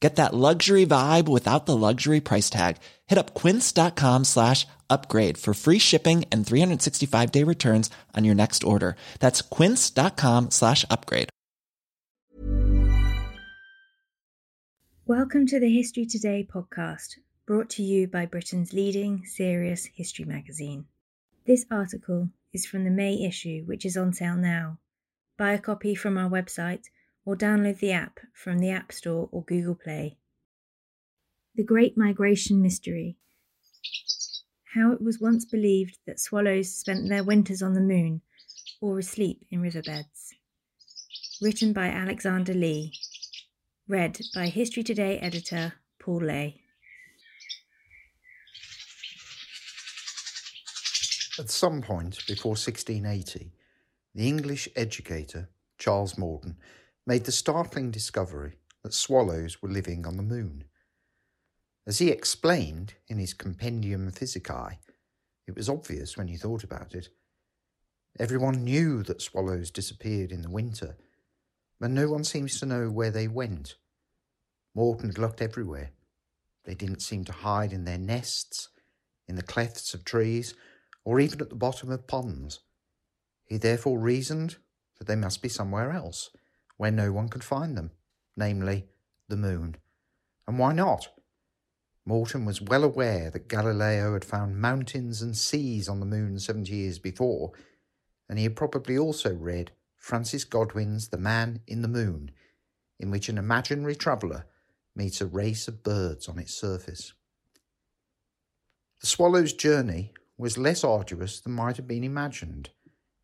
Get that luxury vibe without the luxury price tag. Hit up quince.com slash upgrade for free shipping and 365 day returns on your next order. That's quince.com slash upgrade. Welcome to the History Today podcast, brought to you by Britain's leading serious history magazine. This article is from the May issue, which is on sale now. Buy a copy from our website or download the app from the App Store or Google Play. The Great Migration Mystery How it was once believed that swallows spent their winters on the moon or asleep in riverbeds. Written by Alexander Lee. Read by History Today editor Paul Lay. At some point before 1680, the English educator, Charles Morton, made the startling discovery that swallows were living on the moon. As he explained in his Compendium Physicae, it was obvious when you thought about it. Everyone knew that swallows disappeared in the winter, but no one seems to know where they went. Morton looked everywhere. They didn't seem to hide in their nests, in the clefts of trees, or even at the bottom of ponds. He therefore reasoned that they must be somewhere else, where no one could find them, namely the moon. And why not? Morton was well aware that Galileo had found mountains and seas on the moon seventy years before, and he had probably also read Francis Godwin's The Man in the Moon, in which an imaginary traveller meets a race of birds on its surface. The swallow's journey was less arduous than might have been imagined,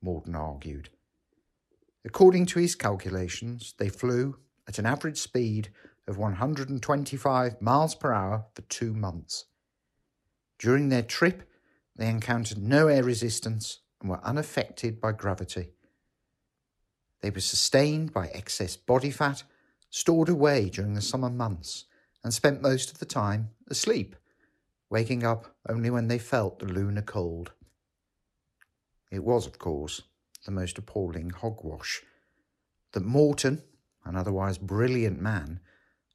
Morton argued. According to his calculations, they flew at an average speed of 125 miles per hour for two months. During their trip, they encountered no air resistance and were unaffected by gravity. They were sustained by excess body fat stored away during the summer months and spent most of the time asleep, waking up only when they felt the lunar cold. It was, of course, the most appalling hogwash that Morton, an otherwise brilliant man,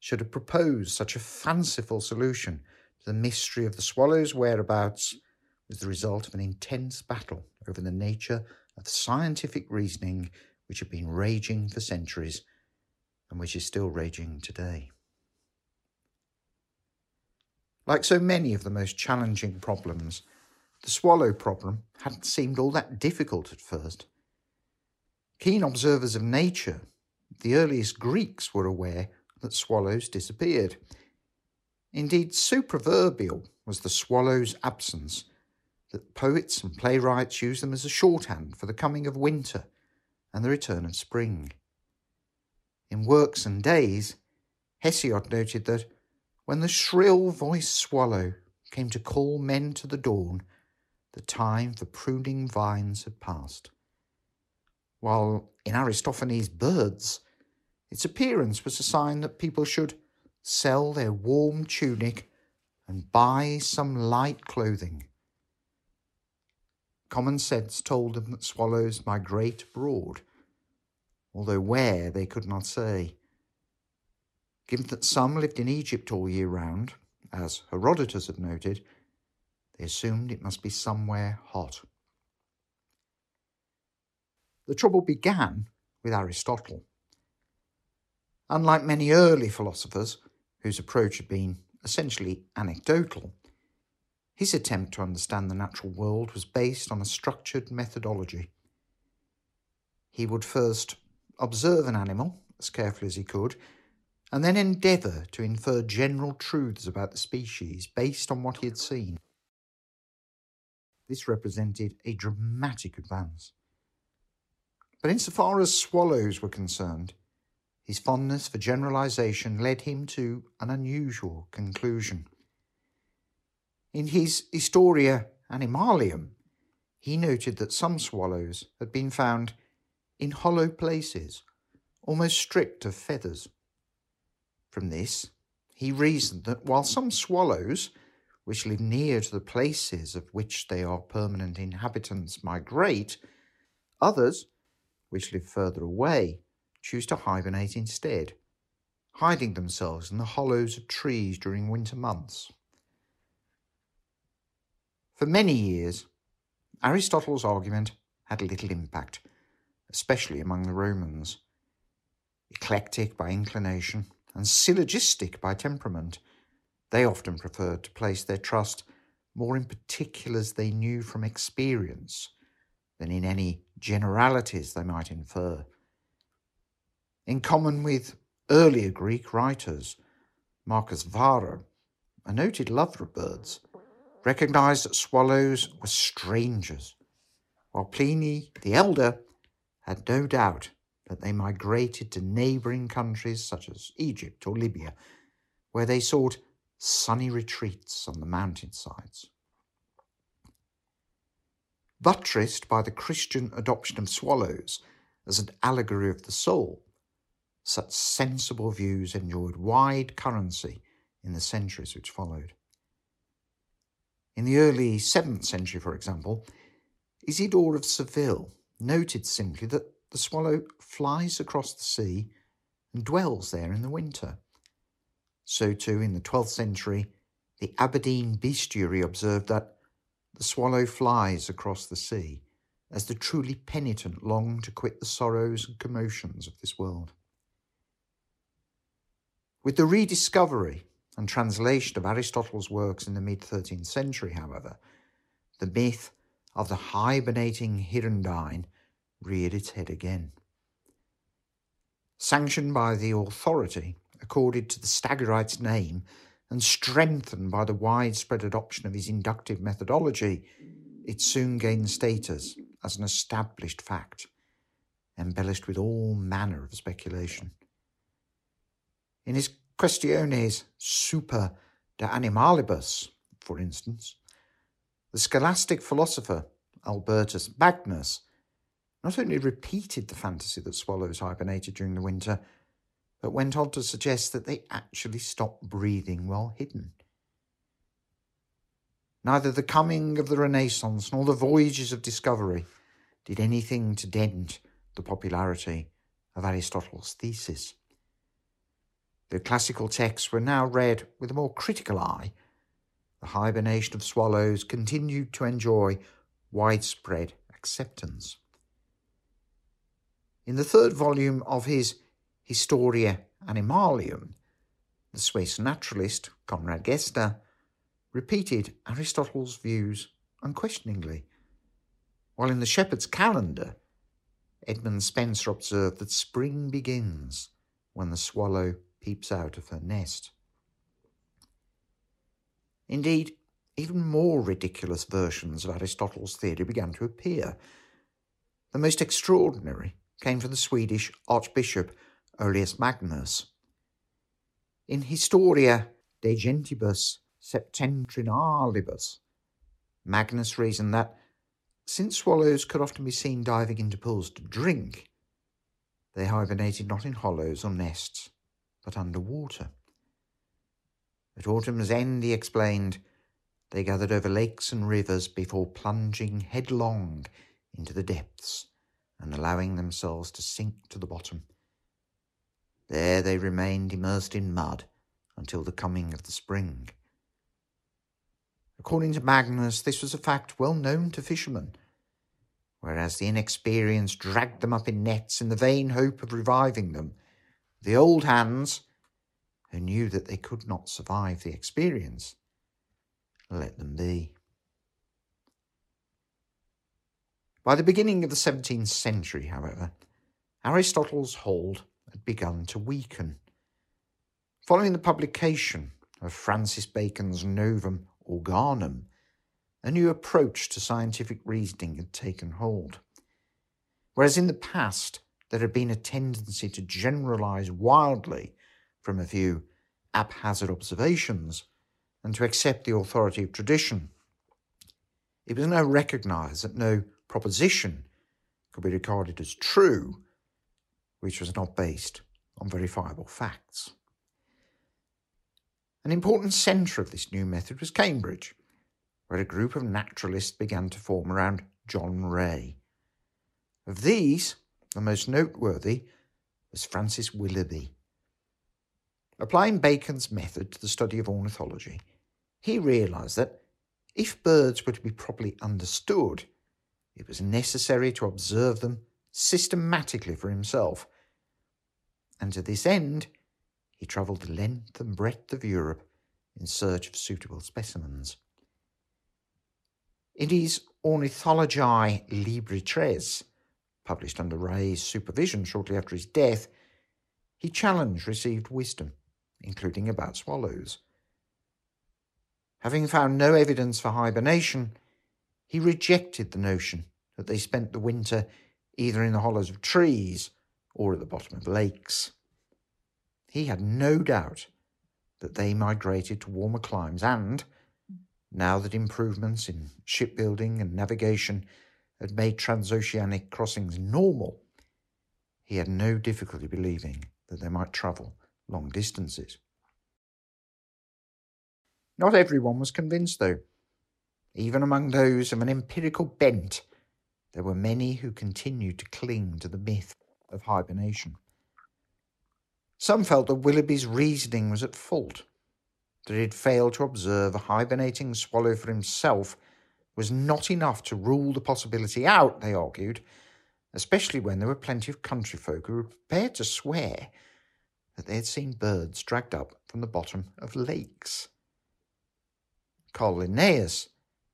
should have proposed such a fanciful solution to the mystery of the swallow's whereabouts was the result of an intense battle over the nature of the scientific reasoning which had been raging for centuries and which is still raging today. Like so many of the most challenging problems, the swallow problem hadn't seemed all that difficult at first. Keen observers of nature, the earliest Greeks were aware that swallows disappeared. Indeed, so proverbial was the swallow's absence that poets and playwrights used them as a shorthand for the coming of winter and the return of spring. In Works and Days, Hesiod noted that when the shrill voiced swallow came to call men to the dawn, the time for pruning vines had passed. While in Aristophanes' Birds, its appearance was a sign that people should sell their warm tunic and buy some light clothing. Common sense told them that swallows migrate abroad, although where they could not say. Given that some lived in Egypt all year round, as Herodotus had noted, they assumed it must be somewhere hot. The trouble began with Aristotle. Unlike many early philosophers, whose approach had been essentially anecdotal, his attempt to understand the natural world was based on a structured methodology. He would first observe an animal as carefully as he could, and then endeavour to infer general truths about the species based on what he had seen. This represented a dramatic advance. But insofar as swallows were concerned, his fondness for generalization led him to an unusual conclusion. In his Historia Animalium, he noted that some swallows had been found in hollow places, almost stripped of feathers. From this, he reasoned that while some swallows, which live near to the places of which they are permanent inhabitants, migrate, others, which live further away, choose to hibernate instead, hiding themselves in the hollows of trees during winter months. For many years, Aristotle's argument had little impact, especially among the Romans. Eclectic by inclination and syllogistic by temperament, they often preferred to place their trust more in particulars they knew from experience than in any generalities they might infer. In common with earlier Greek writers, Marcus Varro, a noted lover of birds, recognized that swallows were strangers, while Pliny the Elder had no doubt that they migrated to neighboring countries such as Egypt or Libya, where they sought sunny retreats on the mountainsides. Buttressed by the Christian adoption of swallows as an allegory of the soul, such sensible views enjoyed wide currency in the centuries which followed. In the early 7th century, for example, Isidore of Seville noted simply that the swallow flies across the sea and dwells there in the winter. So, too, in the 12th century, the Aberdeen Bestiary observed that the swallow flies across the sea as the truly penitent long to quit the sorrows and commotions of this world. With the rediscovery and translation of Aristotle's works in the mid 13th century, however, the myth of the hibernating hirundine reared its head again. Sanctioned by the authority accorded to the Stagirite's name and strengthened by the widespread adoption of his inductive methodology, it soon gained status as an established fact, embellished with all manner of speculation. In his Questiones super de animalibus, for instance, the scholastic philosopher Albertus Magnus not only repeated the fantasy that swallows hibernated during the winter, but went on to suggest that they actually stopped breathing while hidden. Neither the coming of the Renaissance nor the voyages of discovery did anything to dent the popularity of Aristotle's thesis. The classical texts were now read with a more critical eye. The hibernation of swallows continued to enjoy widespread acceptance. In the third volume of his Historia Animalium, the Swiss naturalist Conrad Gesner repeated Aristotle's views unquestioningly, while in the Shepherd's Calendar, Edmund Spenser observed that spring begins when the swallow peeps out of her nest. Indeed, even more ridiculous versions of Aristotle's theory began to appear. The most extraordinary came from the Swedish Archbishop Olaus Magnus. In Historia de Gentibus Septentrionalibus, Magnus reasoned that since swallows could often be seen diving into pools to drink, they hibernated not in hollows or nests, but underwater. At autumn's end, he explained, they gathered over lakes and rivers before plunging headlong into the depths and allowing themselves to sink to the bottom. There they remained immersed in mud until the coming of the spring. According to Magnus, this was a fact well known to fishermen, whereas the inexperienced dragged them up in nets in the vain hope of reviving them the old hands, who knew that they could not survive the experience, let them be. By the beginning of the 17th century, however, Aristotle's hold had begun to weaken. Following the publication of Francis Bacon's Novum Organum, a new approach to scientific reasoning had taken hold. Whereas in the past there had been a tendency to generalize wildly from a few haphazard observations and to accept the authority of tradition, it was now recognized that no proposition could be regarded as true which was not based on verifiable facts. An important centre of this new method was Cambridge, where a group of naturalists began to form around John Ray. Of these, the most noteworthy was Francis Willoughby. Applying Bacon's method to the study of ornithology, he realised that if birds were to be properly understood, it was necessary to observe them systematically for himself. And to this end, he travelled the length and breadth of Europe in search of suitable specimens. In his Ornithologiae Libri Tres, published under Ray's supervision shortly after his death, he challenged received wisdom, including about swallows. Having found no evidence for hibernation, he rejected the notion that they spent the winter either in the hollows of trees or at the bottom of lakes. He had no doubt that they migrated to warmer climes, and now that improvements in shipbuilding and navigation had made transoceanic crossings normal, he had no difficulty believing that they might travel long distances. Not everyone was convinced, though. Even among those of an empirical bent, there were many who continued to cling to the myth of hibernation. Some felt that Willoughby's reasoning was at fault, that he had failed to observe a hibernating swallow for himself was not enough to rule the possibility out, they argued, especially when there were plenty of country folk who were prepared to swear that they had seen birds dragged up from the bottom of lakes. Carl Linnaeus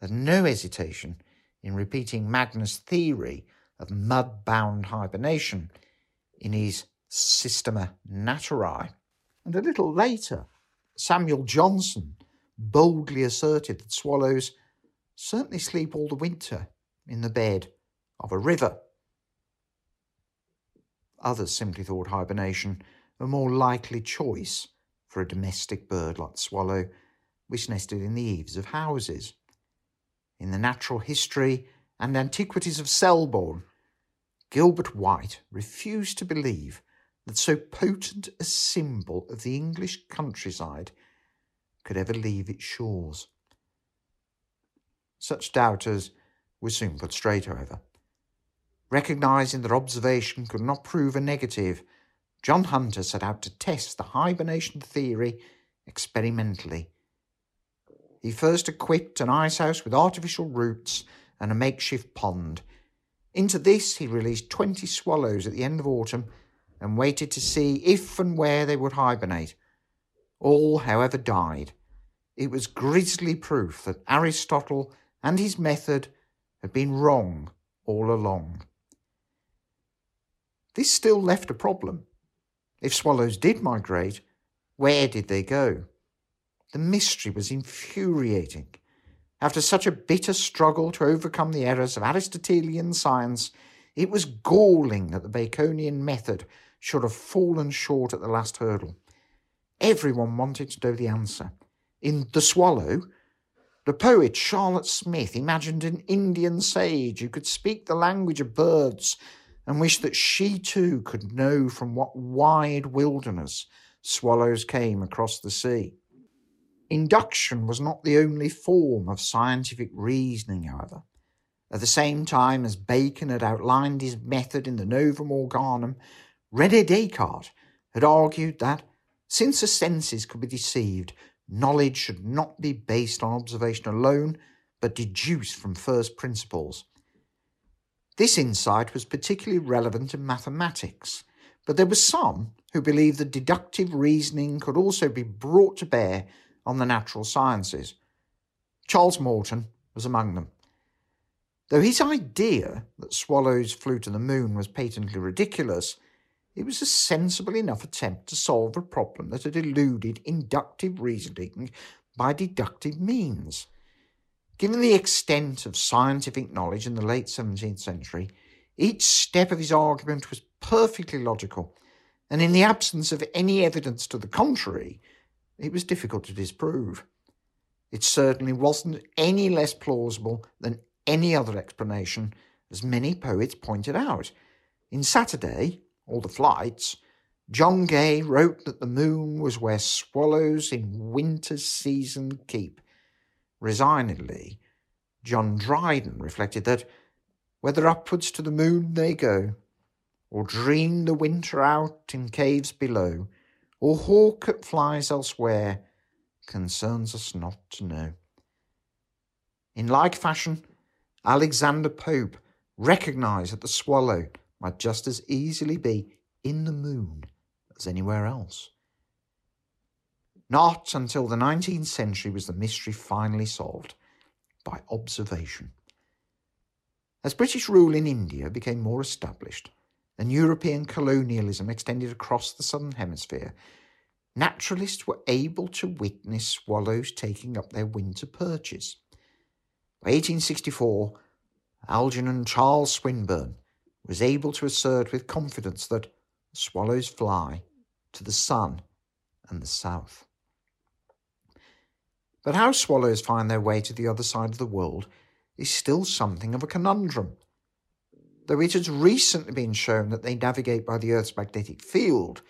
had no hesitation in repeating Magnus' theory of mud bound hibernation in his Systema Naturae. And a little later, Samuel Johnson boldly asserted that swallows certainly sleep all the winter in the bed of a river. Others simply thought hibernation a more likely choice for a domestic bird like the swallow, which nested in the eaves of houses in the natural history and antiquities of Selborne, Gilbert White refused to believe that so potent a symbol of the English countryside could ever leave its shores. Such doubters were soon put straight, however. Recognizing that observation could not prove a negative, John Hunter set out to test the hibernation theory experimentally he first equipped an icehouse with artificial roots and a makeshift pond. Into this he released 20 swallows at the end of autumn and waited to see if and where they would hibernate. All, however, died. It was grisly proof that Aristotle and his method had been wrong all along. This still left a problem. If swallows did migrate, where did they go? The mystery was infuriating. After such a bitter struggle to overcome the errors of Aristotelian science, it was galling that the Baconian method should have fallen short at the last hurdle. Everyone wanted to know the answer. In The Swallow, the poet Charlotte Smith imagined an Indian sage who could speak the language of birds and wished that she too could know from what wide wilderness swallows came across the sea. Induction was not the only form of scientific reasoning, however. At the same time as Bacon had outlined his method in the Novum Organum, Rene Descartes had argued that, since the senses could be deceived, knowledge should not be based on observation alone, but deduced from first principles. This insight was particularly relevant in mathematics, but there were some who believed that deductive reasoning could also be brought to bear on the natural sciences. Charles Morton was among them. Though his idea that swallows flew to the moon was patently ridiculous, it was a sensible enough attempt to solve a problem that had eluded inductive reasoning by deductive means. Given the extent of scientific knowledge in the late 17th century, each step of his argument was perfectly logical, and in the absence of any evidence to the contrary, it was difficult to disprove. It certainly wasn't any less plausible than any other explanation, as many poets pointed out. In Saturday, or The Flights, John Gay wrote that the moon was where swallows in winter's season keep. Resignedly, John Dryden reflected that whether upwards to the moon they go, or dream the winter out in caves below, or hawk at flies elsewhere, concerns us not to know. In like fashion, Alexander Pope recognized that the swallow might just as easily be in the moon as anywhere else. Not until the 19th century was the mystery finally solved by observation. As British rule in India became more established and European colonialism extended across the southern hemisphere, naturalists were able to witness swallows taking up their winter perches. By 1864, Algernon Charles Swinburne was able to assert with confidence that swallows fly to the sun and the south. But how swallows find their way to the other side of the world is still something of a conundrum. Though it has recently been shown that they navigate by the Earth's magnetic field,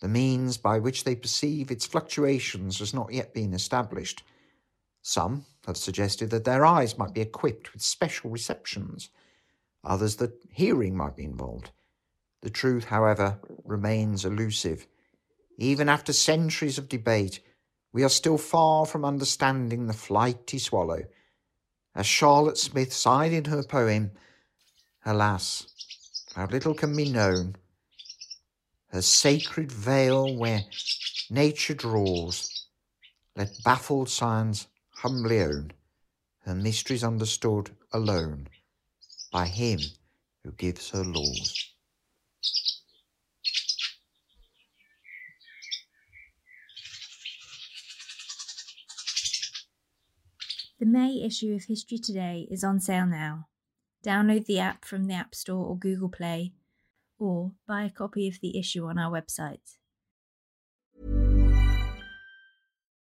the means by which they perceive its fluctuations has not yet been established. Some have suggested that their eyes might be equipped with special receptions, others that hearing might be involved. The truth, however, remains elusive. Even after centuries of debate, we are still far from understanding the flighty swallow. As Charlotte Smith sighed in her poem, Alas, how little can be known her sacred veil where nature draws. Let baffled science humbly own her mysteries understood alone by him who gives her laws. The May issue of History Today is on sale now. Download the app from the App Store or Google Play or buy a copy of the issue on our website.